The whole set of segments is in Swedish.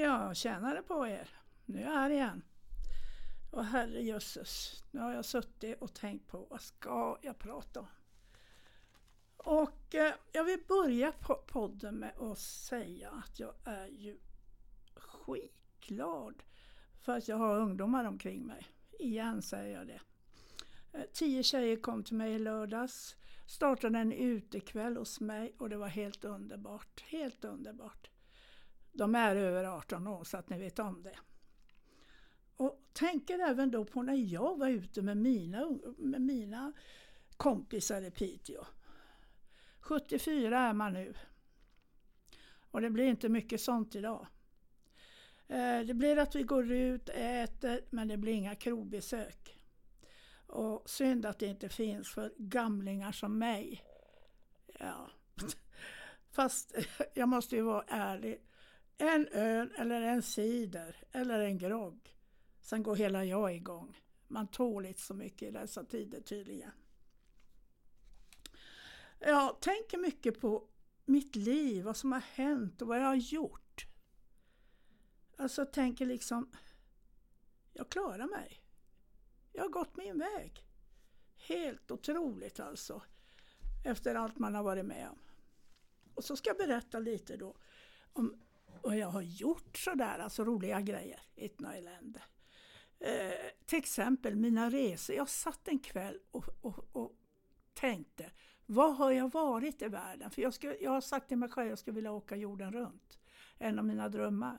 Ja, tjänare på er. Nu är jag här igen. Och herrejösses, nu har jag suttit och tänkt på vad ska jag prata om? Och eh, jag vill börja podden med att säga att jag är ju skitglad för att jag har ungdomar omkring mig. Igen säger jag det. Eh, tio tjejer kom till mig i lördags, startade en utekväll hos mig och det var helt underbart. Helt underbart. De är över 18 år så att ni vet om det. Och tänker även då på när jag var ute med mina, med mina kompisar i Piteå. 74 är man nu. Och det blir inte mycket sånt idag. Eh, det blir att vi går ut, äter, men det blir inga krogbesök. Och synd att det inte finns för gamlingar som mig. Ja. Fast eh, jag måste ju vara ärlig. En öl eller en cider eller en grogg. Sen går hela jag igång. Man tål inte så mycket i dessa tider tydligen. Jag tänker mycket på mitt liv, vad som har hänt och vad jag har gjort. Alltså tänker liksom, jag klarar mig. Jag har gått min väg. Helt otroligt alltså. Efter allt man har varit med om. Och så ska jag berätta lite då om och jag har gjort sådär, alltså roliga grejer. Ett elände. Eh, till exempel mina resor. Jag satt en kväll och, och, och tänkte, vad har jag varit i världen? För jag, ska, jag har sagt till mig själv att jag skulle vilja åka jorden runt. En av mina drömmar.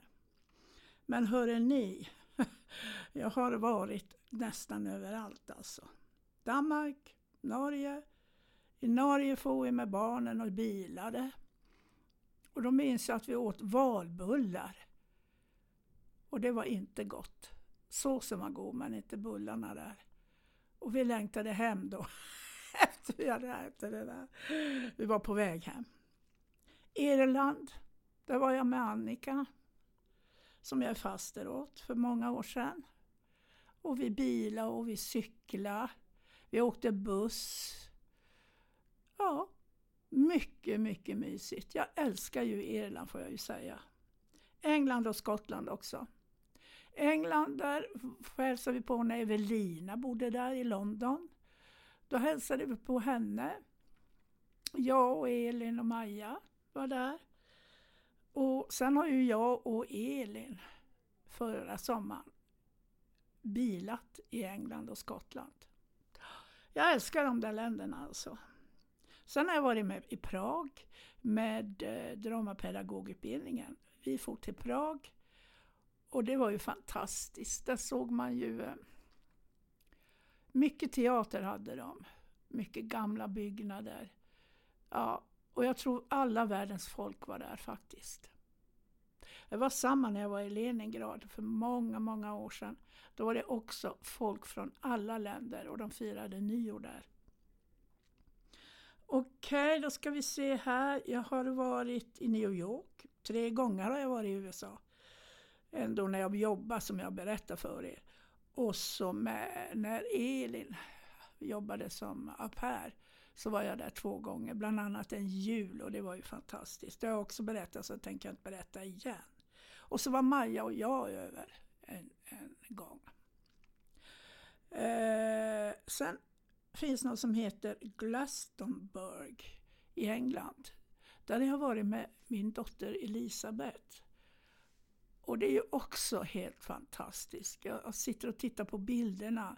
Men hörde ni, jag har varit nästan överallt alltså. Danmark, Norge. I Norge for vi med barnen och bilade. Och då minns jag att vi åt valbullar. Och det var inte gott. Såsen var god men inte bullarna där. Och vi längtade hem då. efter vi hade ätit det där. Vi var på väg hem. Irland, där var jag med Annika. Som jag är faster åt för många år sedan. Och vi bilade och vi cyklade. Vi åkte buss. Ja, mycket, mycket mysigt. Jag älskar ju Irland får jag ju säga. England och Skottland också. England, där hälsade vi på när Evelina bodde där i London. Då hälsade vi på henne. Jag och Elin och Maja var där. Och sen har ju jag och Elin förra sommaren bilat i England och Skottland. Jag älskar de där länderna alltså. Sen har jag varit med i Prag med eh, dramapedagogutbildningen. Vi for till Prag och det var ju fantastiskt. Där såg man ju eh, mycket teater hade de. Mycket gamla byggnader. Ja, och jag tror alla världens folk var där faktiskt. Det var samma när jag var i Leningrad för många, många år sedan. Då var det också folk från alla länder och de firade nyår där. Okej, okay, då ska vi se här. Jag har varit i New York. Tre gånger har jag varit i USA. Ändå när jag jobbade som jag berättade för er. Och så med, eh, när Elin jobbade som au pair så var jag där två gånger, bland annat en jul och det var ju fantastiskt. Det har jag också berättat så tänker jag inte berätta igen. Och så var Maja och jag över en, en gång. Eh, sen finns något som heter Glastonbury i England. Där har jag varit med min dotter Elisabeth. Och det är ju också helt fantastiskt. Jag sitter och tittar på bilderna.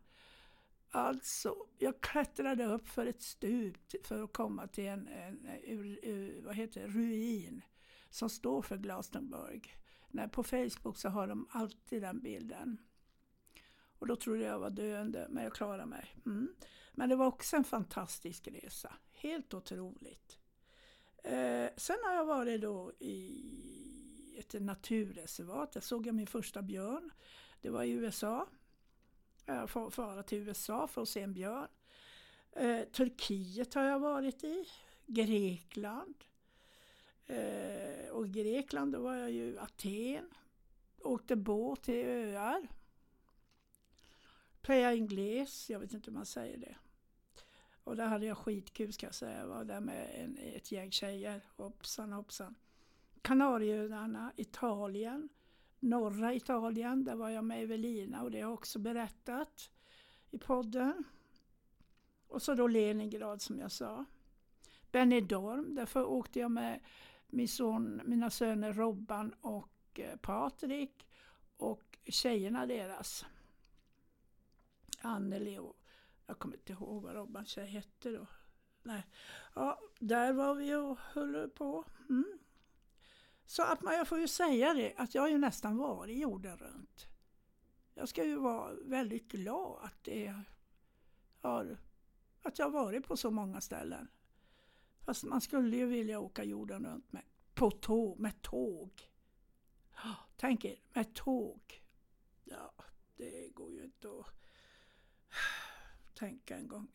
Alltså, jag klättrade upp för ett stup för att komma till en, en, en vad heter det, ruin som står för Glastonbury. När på Facebook så har de alltid den bilden. Och då trodde jag var döende, men jag klarade mig. Mm. Men det var också en fantastisk resa. Helt otroligt. Eh, sen har jag varit då i ett naturreservat. Där såg jag min första björn. Det var i USA. Jag får fara till USA för att se en björn. Eh, Turkiet har jag varit i. Grekland. Eh, och i Grekland då var jag ju Aten. Åkte båt till öar. Playa Ingles, jag vet inte hur man säger det. Och där hade jag skitkul ska jag säga. Jag var där med en, ett gäng tjejer. Hoppsan hoppsan. Kanarieöarna, Italien. norra Italien, där var jag med Evelina och det har jag också berättat i podden. Och så då Leningrad som jag sa. Benidorm, därför åkte jag med min son, mina söner Robban och eh, Patrik och tjejerna deras. Anneli och jag kommer inte ihåg vad Robbans tjej hette då. Nej. Ja, där var vi och höll på. Mm. Så att man, jag får ju säga det, att jag har ju nästan varit jorden runt. Jag ska ju vara väldigt glad att, det har, att jag har varit på så många ställen. Fast man skulle ju vilja åka jorden runt med, på tåg, med tåg. Tänk er, med tåg. Ja, det går ju inte att tänka en gång.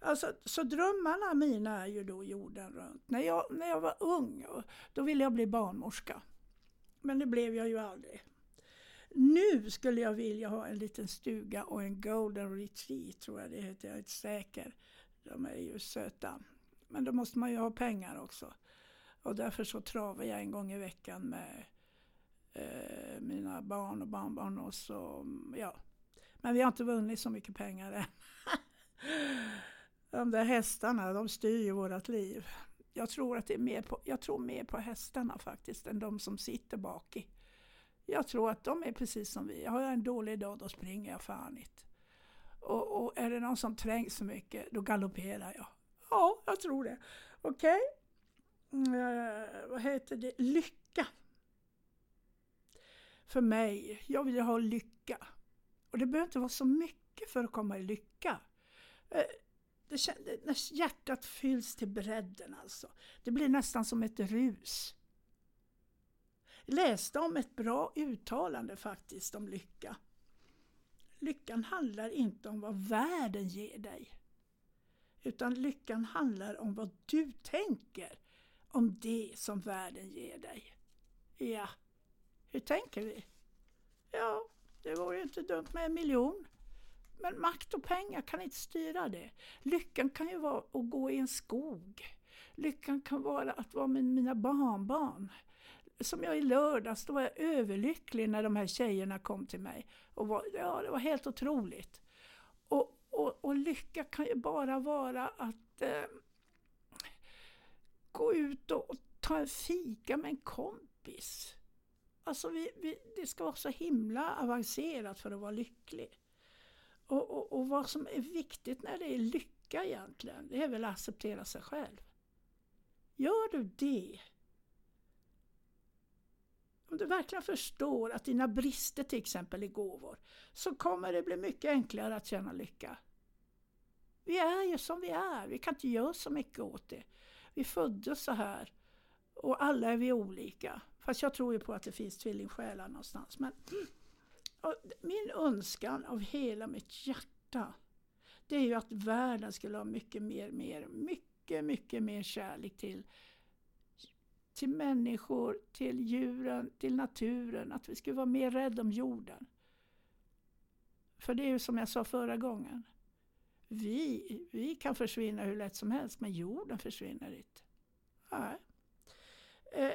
Alltså, så drömmarna mina är ju då jorden runt. När jag, när jag var ung, då ville jag bli barnmorska. Men det blev jag ju aldrig. Nu skulle jag vilja ha en liten stuga och en golden retreat, tror jag det heter. Jag är inte säker. De är ju söta. Men då måste man ju ha pengar också. Och därför så travar jag en gång i veckan med eh, mina barn och barnbarn. Och så, ja. Men vi har inte vunnit så mycket pengar än. De där hästarna, de styr ju vårt liv. Jag tror, att det är mer på, jag tror mer på hästarna faktiskt än de som sitter bak i. Jag tror att de är precis som vi. Har jag en dålig dag, då springer jag fan inte. Och, och är det någon som trängs så mycket, då galopperar jag. Ja, jag tror det. Okej. Okay. Uh, vad heter det? Lycka. För mig, jag vill ha lycka. Och det behöver inte vara så mycket för att komma i lycka. Eh, det, det, när hjärtat fylls till bredden alltså. Det blir nästan som ett rus. Jag läste om ett bra uttalande faktiskt om lycka. Lyckan handlar inte om vad världen ger dig. Utan lyckan handlar om vad du tänker om det som världen ger dig. Ja, hur tänker vi? Ja, det vore inte dumt med en miljon. Men makt och pengar kan inte styra det. Lyckan kan ju vara att gå i en skog. Lyckan kan vara att vara med mina barnbarn. Som jag i lördags, då var jag överlycklig när de här tjejerna kom till mig. Och var, ja, det var helt otroligt. Och, och, och lycka kan ju bara vara att eh, gå ut och ta en fika med en kompis. Alltså vi, vi, det ska vara så himla avancerat för att vara lycklig. Och, och, och, vad som är viktigt när det är lycka egentligen, det är väl att acceptera sig själv. Gör du det, om du verkligen förstår att dina brister till exempel är gåvor, så kommer det bli mycket enklare att känna lycka. Vi är ju som vi är, vi kan inte göra så mycket åt det. Vi föddes så här och alla är vi olika. Fast jag tror ju på att det finns tvillingsjälar någonstans. Men mm, min önskan av hela mitt hjärta, det är ju att världen skulle ha mycket mer, mer, mycket, mycket mer kärlek till, till människor, till djuren, till naturen. Att vi skulle vara mer rädda om jorden. För det är ju som jag sa förra gången. Vi, vi kan försvinna hur lätt som helst, men jorden försvinner inte. Nej. Eh,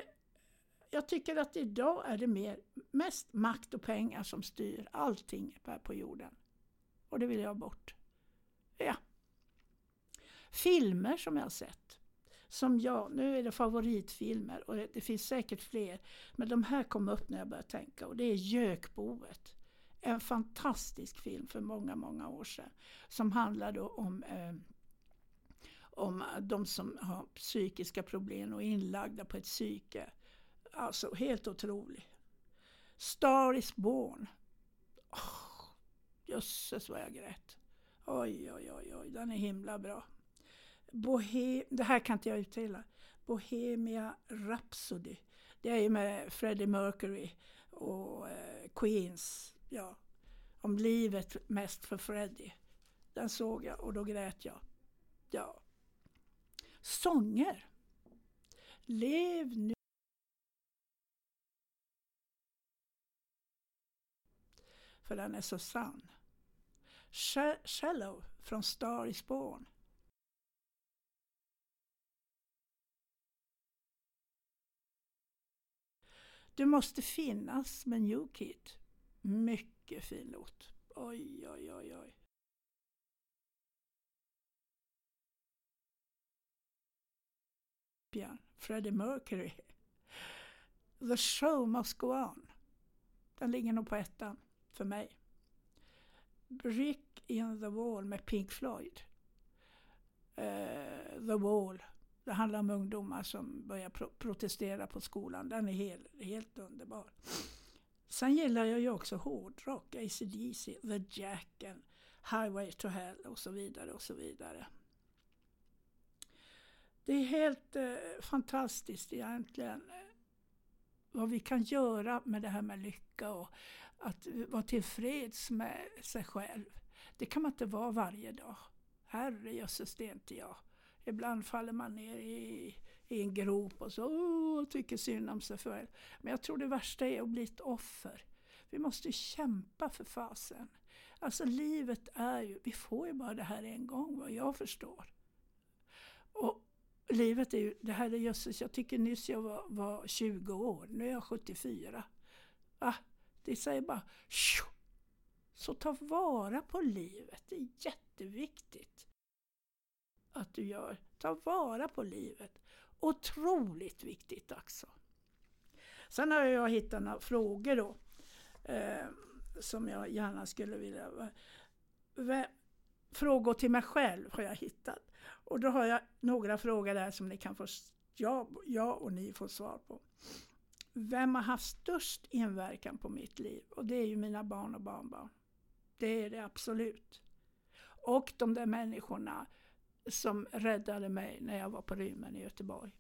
jag tycker att idag är det mer, mest makt och pengar som styr allting här på jorden. Och det vill jag ha bort. Ja. Filmer som jag har sett. Som jag, nu är det favoritfilmer och det finns säkert fler. Men de här kom upp när jag började tänka och det är Gökboet. En fantastisk film för många, många år sedan. Som handlar då om eh, om de som har psykiska problem och är inlagda på ett psyke. Alltså helt otrolig. Star is born. Oh, jösses vad jag grät. Oj, oj, oj, oj, den är himla bra. Bohem, det här kan inte jag uttala. Bohemia Rhapsody. Det är ju med Freddie Mercury och eh, Queens. Ja, om livet mest för Freddie. Den såg jag och då grät jag. Ja. Sånger. Lev nu. För den är så sann. Shallow från Star is Born. Du måste finnas med New Kid. Mycket fin låt. Oj, oj, oj, oj. Freddie Mercury. The show must go on. Den ligger nog på ettan för mig. Brick in the wall med Pink Floyd. Uh, the Wall. Det handlar om ungdomar som börjar pro protestera på skolan. Den är helt, helt underbar. Sen gillar jag ju också hårdrock, ACDC, The Jack, and Highway to Hell och så vidare och så vidare. Det är helt eh, fantastiskt egentligen vad vi kan göra med det här med lycka och att vara tillfreds med sig själv. Det kan man inte vara varje dag. Herrejösses, det är inte jag. Ibland faller man ner i, i en grop och så oh, tycker synd om sig själv. Men jag tror det värsta är att bli ett offer. Vi måste kämpa för fasen. Alltså livet är ju, vi får ju bara det här en gång vad jag förstår. Och livet är ju, det här är jösses, jag tycker nyss jag var, var 20 år, nu är jag 74. Ah, det säger bara Tjo! Så ta vara på livet, det är jätteviktigt att du gör. Ta vara på livet. Otroligt viktigt också. Sen har jag hittat några frågor då. Eh, som jag gärna skulle vilja... Frågor till mig själv har jag hittat. Och då har jag några frågor där som ni kan få, ja, ja och ni får svar på. Vem har haft störst inverkan på mitt liv? Och det är ju mina barn och barnbarn. Det är det absolut. Och de där människorna som räddade mig när jag var på rymmen i Göteborg.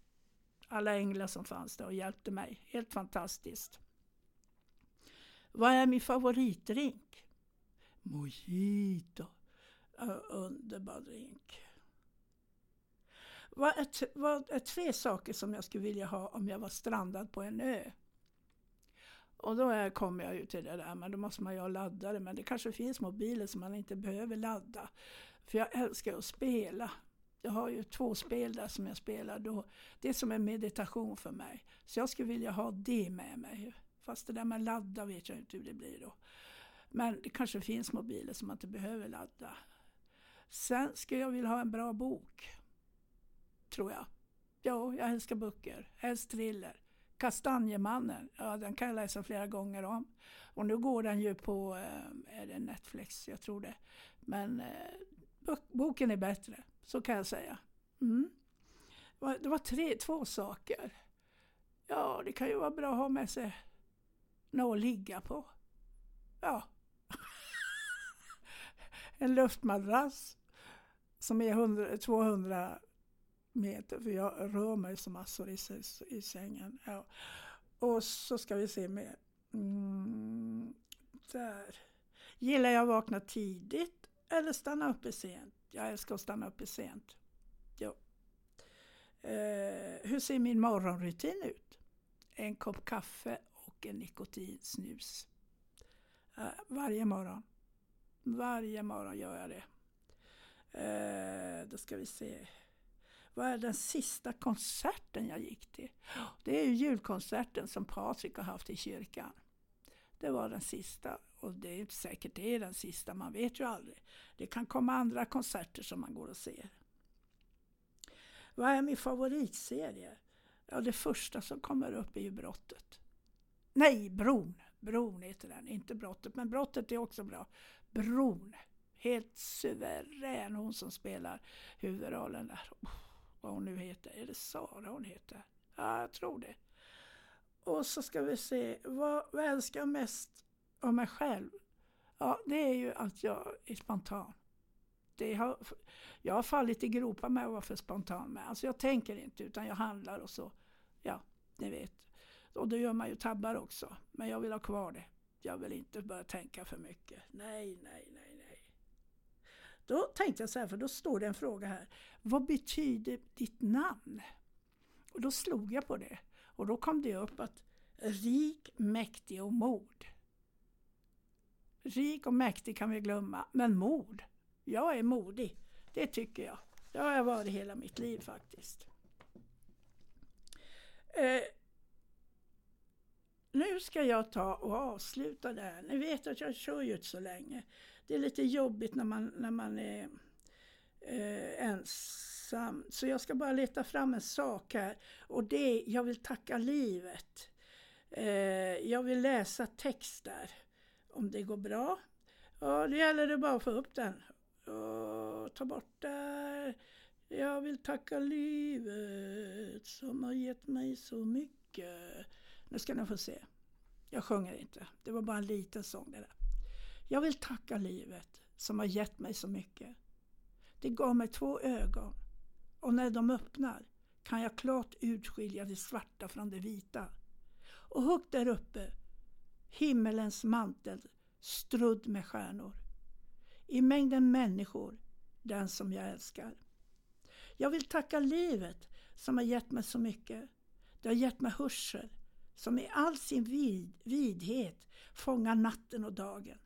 Alla änglar som fanns där och hjälpte mig. Helt fantastiskt. Vad är min favoritdrink? Mojito. underbar drink. Vad är, vad är tre saker som jag skulle vilja ha om jag var strandad på en ö? Och då kommer jag ju till det där, men då måste man ju ha laddare. Men det kanske finns mobiler som man inte behöver ladda. För jag älskar att spela. Jag har ju två spel där som jag spelar. Då. Det är som en meditation för mig. Så jag skulle vilja ha det med mig. Fast det där med ladda vet jag inte hur det blir då. Men det kanske finns mobiler som man inte behöver ladda. Sen skulle jag vilja ha en bra bok. Tror jag. Ja, jag älskar böcker. Helst thriller. Kastanjemannen, ja den kan jag läsa flera gånger om. Och nu går den ju på, eh, är det Netflix? Jag tror det. Men eh, boken är bättre, så kan jag säga. Mm. Det var tre, två saker. Ja, det kan ju vara bra att ha med sig något att ligga på. Ja. en luftmadrass som är 100, 200 meter, för jag rör mig så massor i, i sängen. Ja. Och så ska vi se mer. Mm, där. Gillar jag att vakna tidigt eller stanna uppe sent? Jag älskar att stanna uppe sent. Ja. Eh, hur ser min morgonrutin ut? En kopp kaffe och en nikotinsnus. Eh, varje morgon. Varje morgon gör jag det. Eh, då ska vi se. Vad är den sista konserten jag gick till? Det är ju julkonserten som Patrik har haft i kyrkan. Det var den sista och det är inte säkert det är den sista, man vet ju aldrig. Det kan komma andra konserter som man går och ser. Vad är min favoritserie? Ja, det första som kommer upp är ju Brottet. Nej, Bron. Bron heter den, inte Brottet, men Brottet är också bra. Bron. Helt suverän, hon som spelar huvudrollen där. Oh vad hon nu heter. Är det Sara hon heter? Ja, jag tror det. Och så ska vi se, vad, vad älskar jag mest av mig själv? Ja, det är ju att jag är spontan. Det har, jag har fallit i gropar med att vara för spontan med. Alltså jag tänker inte utan jag handlar och så, ja, ni vet. Och då gör man ju tabbar också. Men jag vill ha kvar det. Jag vill inte börja tänka för mycket. Nej, nej, nej, nej. Då tänkte jag så här, för då står det en fråga här. Vad betyder ditt namn? Och då slog jag på det. Och då kom det upp att rik, mäktig och mod. Rik och mäktig kan vi glömma, men mod. Jag är modig, det tycker jag. Det har jag varit hela mitt liv faktiskt. Eh, nu ska jag ta och avsluta det här. Ni vet att jag kör ju inte så länge. Det är lite jobbigt när man, när man är eh, ensam. Så jag ska bara leta fram en sak här. Och det är, jag vill tacka livet. Eh, jag vill läsa text där. Om det går bra. Ja, det gäller det bara att få upp den. Och ta bort där. Jag vill tacka livet som har gett mig så mycket. Nu ska ni få se. Jag sjunger inte. Det var bara en liten sång det där. Jag vill tacka livet som har gett mig så mycket. Det gav mig två ögon och när de öppnar kan jag klart utskilja det svarta från det vita. Och högt där uppe, himmelens mantel strudd med stjärnor. I mängden människor, den som jag älskar. Jag vill tacka livet som har gett mig så mycket. Det har gett mig hörsel som i all sin vid, vidhet fångar natten och dagen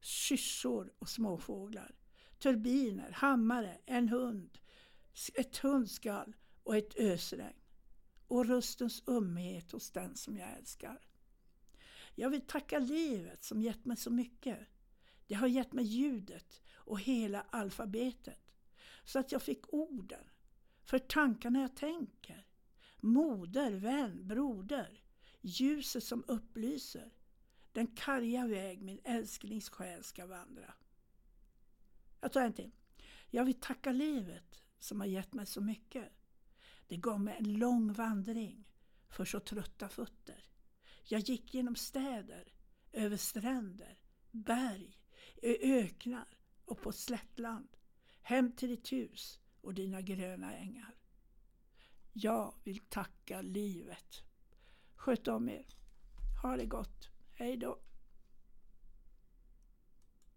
syssor och småfåglar, turbiner, hammare, en hund, ett hundskall och ett ösregn. Och röstens ömhet hos den som jag älskar. Jag vill tacka livet som gett mig så mycket. Det har gett mig ljudet och hela alfabetet. Så att jag fick orden. För tankarna jag tänker. Moder, vän, broder. Ljuset som upplyser. Den karga väg min älsklings själ ska vandra. Jag tar en till. Jag vill tacka livet som har gett mig så mycket. Det gav mig en lång vandring för så trötta fötter. Jag gick genom städer, över stränder, berg, i öknar och på slättland. Hem till ditt hus och dina gröna ängar. Jag vill tacka livet. Sköt om er. Ha det gott. Hej då.